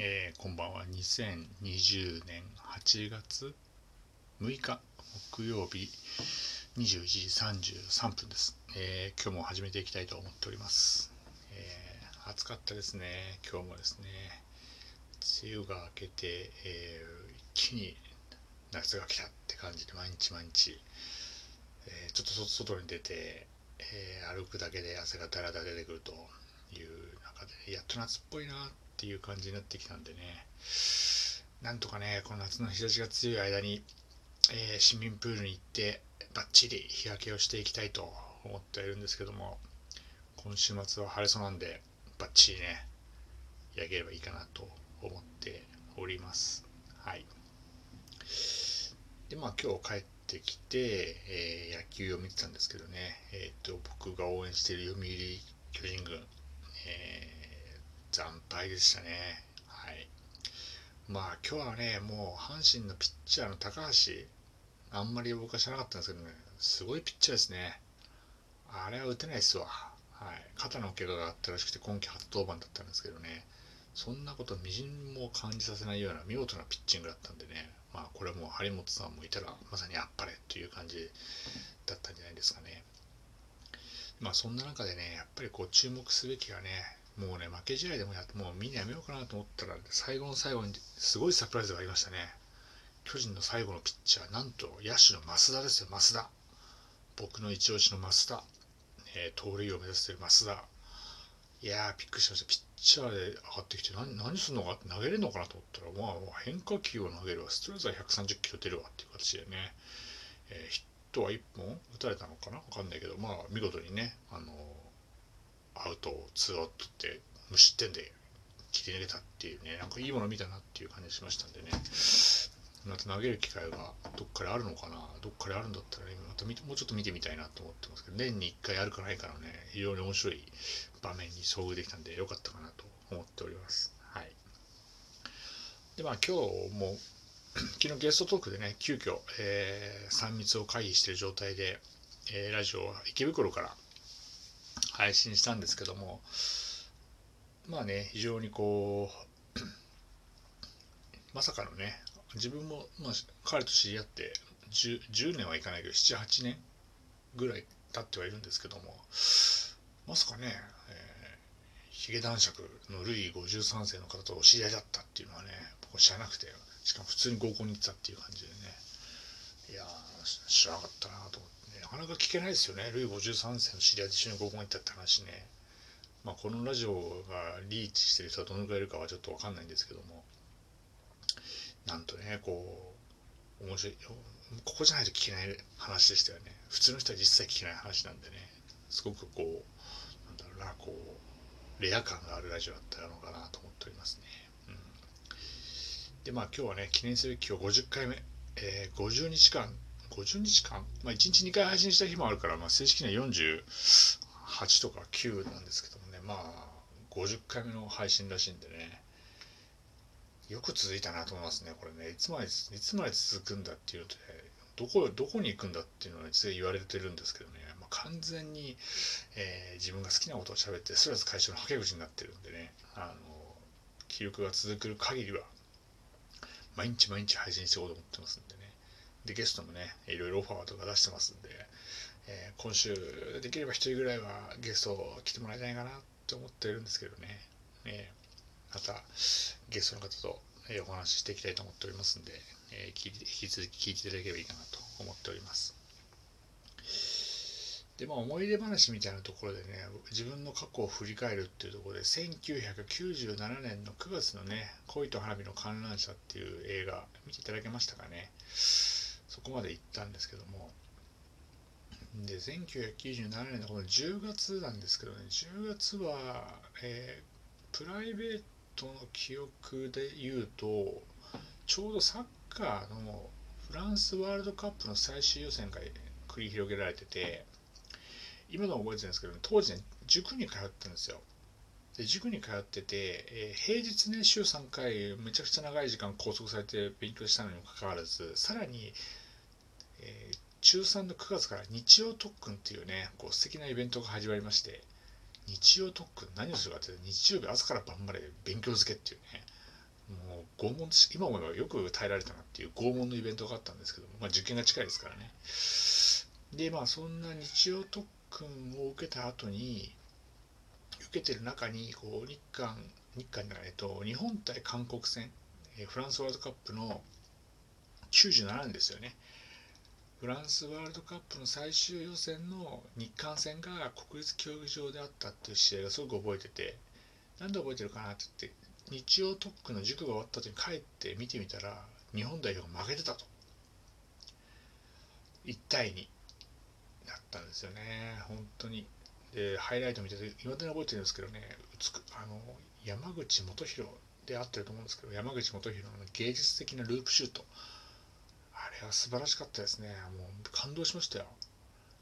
えーこんばんは2020年8月6日木曜日21時33分です、えー今日も始めていきたいと思っております、えー暑かったですね。今日もですね梅雨が明けて、え一気に夏が来たって感じで毎日毎日、えちょっと外に出て、え歩くだけで汗がだらだら出てくるという中でやっと夏っぽいなってていう感じになってきたんでね。なんとかねこの夏の日差しが強い間に、えー市民プールに行ってバッチリ日焼けをしていきたいと思っているんですけども今週末は晴れそうなんでバッチリね焼ければいいかなと思っております。はい。でまあ今日帰ってきて、えー野球を見てたんですけどね、えー、と僕が応援している読売巨人軍、えー惨敗でしたね。はい。まあ今日はねもう阪神のピッチャーの高橋あんまり僕は知らなかったんですけどねすごいピッチャーですね。あれは打てないっすわ。はい。肩の怪我があったらしくて今季初登板だったんですけどね。そんなことみじんも感じさせないような見事なピッチングだったんでね。まあこれはもう張本さんもいたらまさにあっぱれという感じだったんじゃないですかね。まあそんな中でねやっぱりこう注目すべきはねもうね負け試合でもやってもう見にやめようかなと思ったら最後の最後にすごいサプライズがありましたね。巨人の最後のピッチャーなんと野手の増田ですよ増田。僕の一押しの増田、えー盗塁を目指している増田。いやーびっくりしました。ピッチャーで上がってきて何何するのか投げれるのかなと思ったらまあ変化球を投げるわ。ストレートは130キロ出るわっていう形でね、えーヒットは1本打たれたのかな？分かんないけどまあ見事にねあのアウトを2アウトって無失点で切り抜けたっていうねなんかいいもの見たなっていう感じしましたんでね。また投げる機会がどっかであるのかなどっかであるんだったらねまたもうちょっと見てみたいなと思ってますけど年に1回あるかないかのね非常に面白い場面に遭遇できたんでよかったかなと思っております。はい。でまあ今日も 昨日ゲストトークでね急遽、えー3密を回避している状態で、えーラジオは池袋から配信したんですけどもまあね非常にこう まさかのね自分も、まあ、彼と知り合って 10, 10年はいかないけど78年ぐらい経ってはいるんですけどもまさかね、えー、ヒゲ男爵のルイ53世の方とお知り合いだったっていうのはね僕は知らなくてしかも普通に合コンに行ってたっていう感じでね。いや知らなかったなと思ってね。なかなか聞けないですよね。ルイ53世の知り合いで一緒に合コン行ったって話ね。まあこのラジオがリーチしてる人はどのくらいいるかはちょっとわかんないんですけども。なんとねこう面白いここじゃないと聞けない話でしたよね。普通の人は実際聞けない話なんでね。すごくこうなんだろうなこうレア感があるラジオだったのかなと思っておりますね、うん、でまあ今日はね記念すべき今日50回目、えー50日間50日間、まあ、1日2回配信した日もあるから、まあ、正式には48とか9なんですけどもねまあ50回目の配信らしいんでねよく続いたなと思いますねこれね。いつまでいつまで続くんだっていうのでどこどこに行くんだっていうのは実は言われてるんですけどね、まあ、完全に、えー自分が好きなことを喋ってストレス解消のはけ口になってるんでねあの記録が続く限りは毎日毎日配信していこうと思ってますんでね。でゲストもねいろいろオファーとか出してますんで、えー今週できれば1人ぐらいはゲスト来てもらいたいかなって思ってるんですけどね、えーまたゲストの方と、えお話ししていきたいと思っておりますんで、えー引き続き聞いていただければいいかなと思っております。でまあ思い出話みたいなところでね自分の過去を振り返るっていうところで1997年の9月のね「恋と花火の観覧車」っていう映画見ていただけましたかね。そこまで行ったんですけども。で1997年のこの10月なんですけどね10月は、えープライベートの記憶で言うとちょうどサッカーのフランスワールドカップの最終予選が繰り広げられてて今の覚えてるんですけど、当時ね塾に通ったんですよ。で塾に通ってて、えー平日ね週3回めちゃくちゃ長い時間拘束されて勉強したのにもかかわらずさらに、えー中3の9月から日曜特訓っていうねこう素敵なイベントが始まりまして日曜特訓何をするかっていうと日曜日朝から晩まで勉強漬けっていうねの拷問今思えばよく耐えられたなっていう拷問のイベントがあったんですけども、まあ、受験が近いですからね。でまあそんな日曜特訓を受けた後に受けてる中にこう日韓日韓じゃない、と、日本対韓国戦、フランスワールドカップの97年ですよね。フランスワールドカップの最終予選の日韓戦が国立競技場であったっていう試合がすごく覚えててなんで覚えてるかなって言って日曜特訓の塾が終わった後に帰って見てみたら日本代表が負けてたと。1対2ったんですよね。本当に。でハイライト見てて今でに覚えてるんですけどねあの山口元弘であってると思うんですけど山口元弘の芸術的なループシュート。あれは素晴らしかったですね。もう感動しましたよ。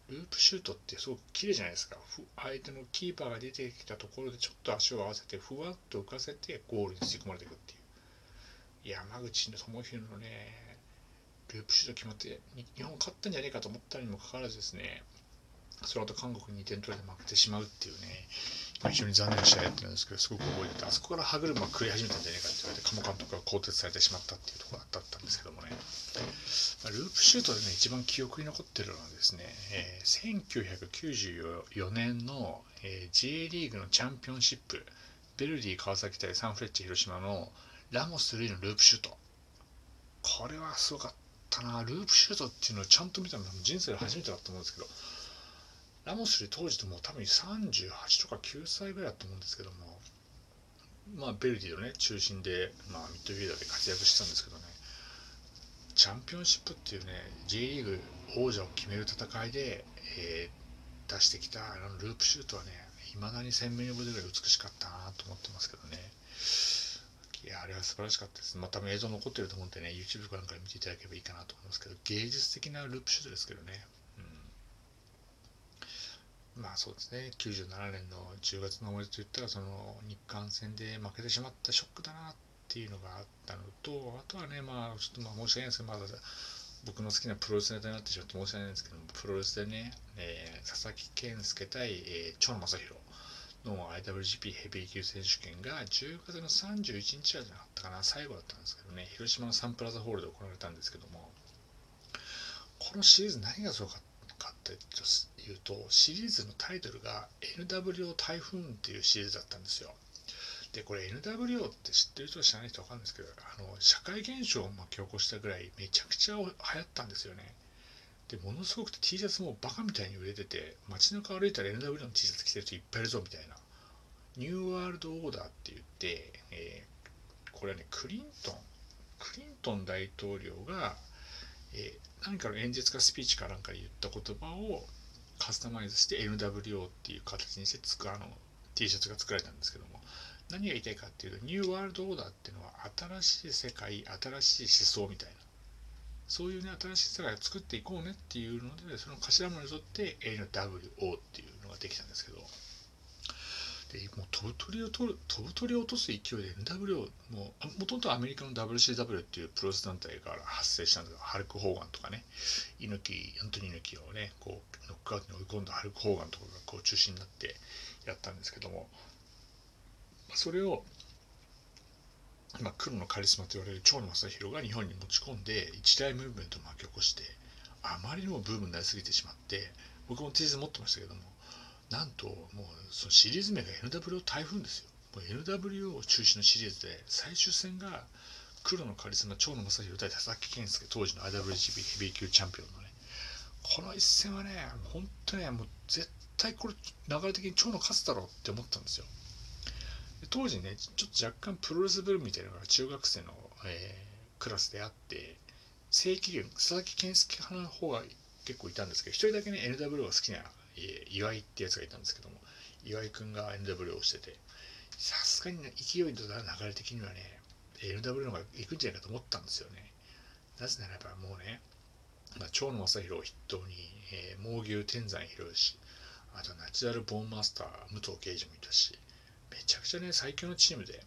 ループシュートってすごく綺麗じゃないですか。相手のキーパーが出てきたところでちょっと足を合わせてふわっと浮かせてゴールに吸い込まれていくっていう。山口の智弘のねループシュート決まって日本勝ったんじゃねえかと思ったにもかかわらずですねその後韓国に2点取られて負けてしまうっていうね非常に残念な試合だったんですけどすごく覚えててあそこから歯車が狂い始めたんじゃないかって言われて鴨監督が更迭されてしまったっていうところだったんですけどもね、まあ、ループシュートでね一番記憶に残ってるのはですね、えー、1994年の、えー、J リーグのチャンピオンシップベルディ川崎対サンフレッチェ広島のラモス・ルイのループシュート。これはすごかったな。ループシュートっていうのをちゃんと見たのは人生で初めてだと思うんですけどラモスで当時とも多分38とか9歳ぐらいだと思うんですけどもまあベルディのね中心で、まあ、ミッドフィールダーで活躍してたんですけどねチャンピオンシップっていうね J リーグ王者を決める戦いで、えー、出してきたあのループシュートはねいまだに鮮明に覚えてるぐらい美しかったなと思ってますけどね。いやあれは素晴らしかったです。まあ多分映像残ってると思うんでね YouTube かなんかで見ていただければいいかなと思いますけど芸術的なループシュートですけどね。まあそうですね。97年の10月の思い出といったらその日韓戦で負けてしまったショックだなっていうのがあったのとあとはねまあちょっとまあ申し訳ないですけどまだ僕の好きなプロレスネタになってしまって申し訳ないんですけどプロレスでね、えー、佐々木健介対、えー、長野正弘の IWGP ヘビー級選手権が10月の31日じゃなかったかな最後だったんですけどね広島のサンプラザホールで行われたんですけどもこのシリーズ何がすごかったっていうとシリーズのタイトルが NWO 台風っていうシリーズだったんですよ。でこれ NWO って知ってる人知らない人は分かるんですけどあの社会現象を巻き起こしたぐらいめちゃくちゃ流行ったんですよね。でものすごく T シャツもバカみたいに売れてて街中歩いたら NWO の T シャツ着てる人いっぱいいるぞみたいな。ニューワールドオーダーって言って、えー、これはねクリントン。クリントン大統領が、えー、何かの演説かスピーチかなんかで言った言葉をカスタマイズして NWO っていう形にしてつくあの T シャツが作られたんですけども何が言いたいかっていうとニューワールドオーダーっていうのは新しい世界新しい思想みたいなそういうね新しい世界を作っていこうねっていうのでその頭文字に沿って NWO っていうのができたんですけどでもう飛ぶ鳥を取る飛ぶ鳥を落とす勢いで NWO もともとアメリカの WCW っていうプロレス団体から発生したんですよハルク・ホーガンとかね猪木アントニー猪木をねこうノックアウトに追い込んだハルク・ホーガンとかがこう中心になってやったんですけどもそれをまあ、黒のカリスマと言われる長野正弘が日本に持ち込んで一大ムーブメントを巻き起こしてあまりにもブームになりすぎてしまって僕も T シャツ持ってましたけどもなんともうそのシリーズ名が NWO 台風ですよ。もう NWO 中心のシリーズで最終戦が黒のカリスマ長野正弘対佐々木健介当時の IWGP ヘビー級チャンピオンのね。この一戦はね本当ねもう絶対これ流れ的に長野勝つだろうって思ったんですよ。当時ねちょっと若干プロレスブーみたいなのが中学生の、えー、クラスであって正規軍佐々木健介派の方が結構いたんですけど一人だけね NWO が好きな岩井ってやつがいたんですけども岩井君が NW をしててさすがに、ね、勢いと流れ的にはね NW の方が行くんじゃないかと思ったんですよね。なぜならばもうね、まあ、長野正弘を筆頭に、えー、猛牛天山博しあとナチュラルボーンマスター武藤敬司もいたしめちゃくちゃね最強のチームで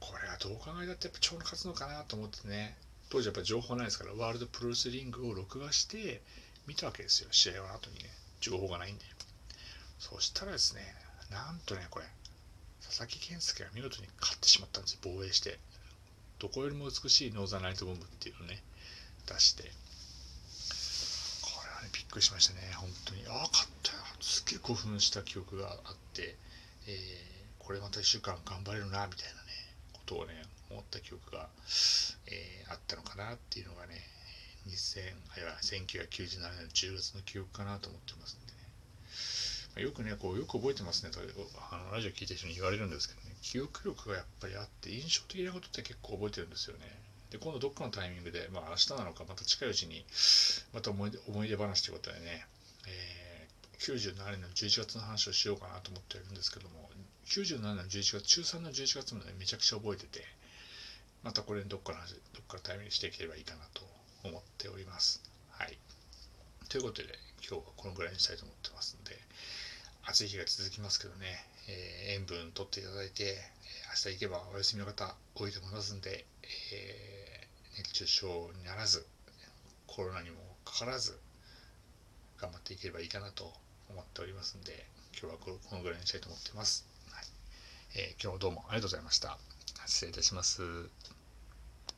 これはどう考えたってやっぱ長野勝つのかなと思ってね当時やっぱ情報ないですからワールドプロレスリングを録画して見たわけですよ試合の後にね。情報がないんで。そしたらですね、なんとね、これ、佐々木健介が見事に勝ってしまったんですよ、防衛して。どこよりも美しいノーザンライトボムっていうのをね出して。これはねびっくりしましたね。本当に。ああ勝ったよ。すっげえ興奮した記憶があって、えー、これまた1週間頑張れるなみたいなねことをね思った記憶が、えー、あったのかなっていうのがね2000あいは1997年の10月の記憶かなと思ってますんでね、まあ、よくねこうよく覚えてますね。とあのラジオ聞いてる人に言われるんですけどね。記憶力がやっぱりあって印象的なことって結構覚えてるんですよね。で今度どっかのタイミングで、まあ、明日なのかまた近いうちにまた思い出思い出話ということでね、えー、97年の11月の話をしようかなと思ってるんですけども97年の11月中3の11月までめちゃくちゃ覚えててまたこれどっかの話どっかのタイミングにしていければいいかなと思っております。はい。ということで、今日はこのぐらいにしたいと思ってますんで、暑い日が続きますけどね、えー、塩分とっていただいて、明日行けばお休みの方多いと思いますんで、えー、熱中症にならず、コロナにもかからず、頑張っていければいいかなと思っておりますんで、今日はこのぐらいにしたいと思ってます。はいえー、今日もどうもありがとうございました。失礼いたします。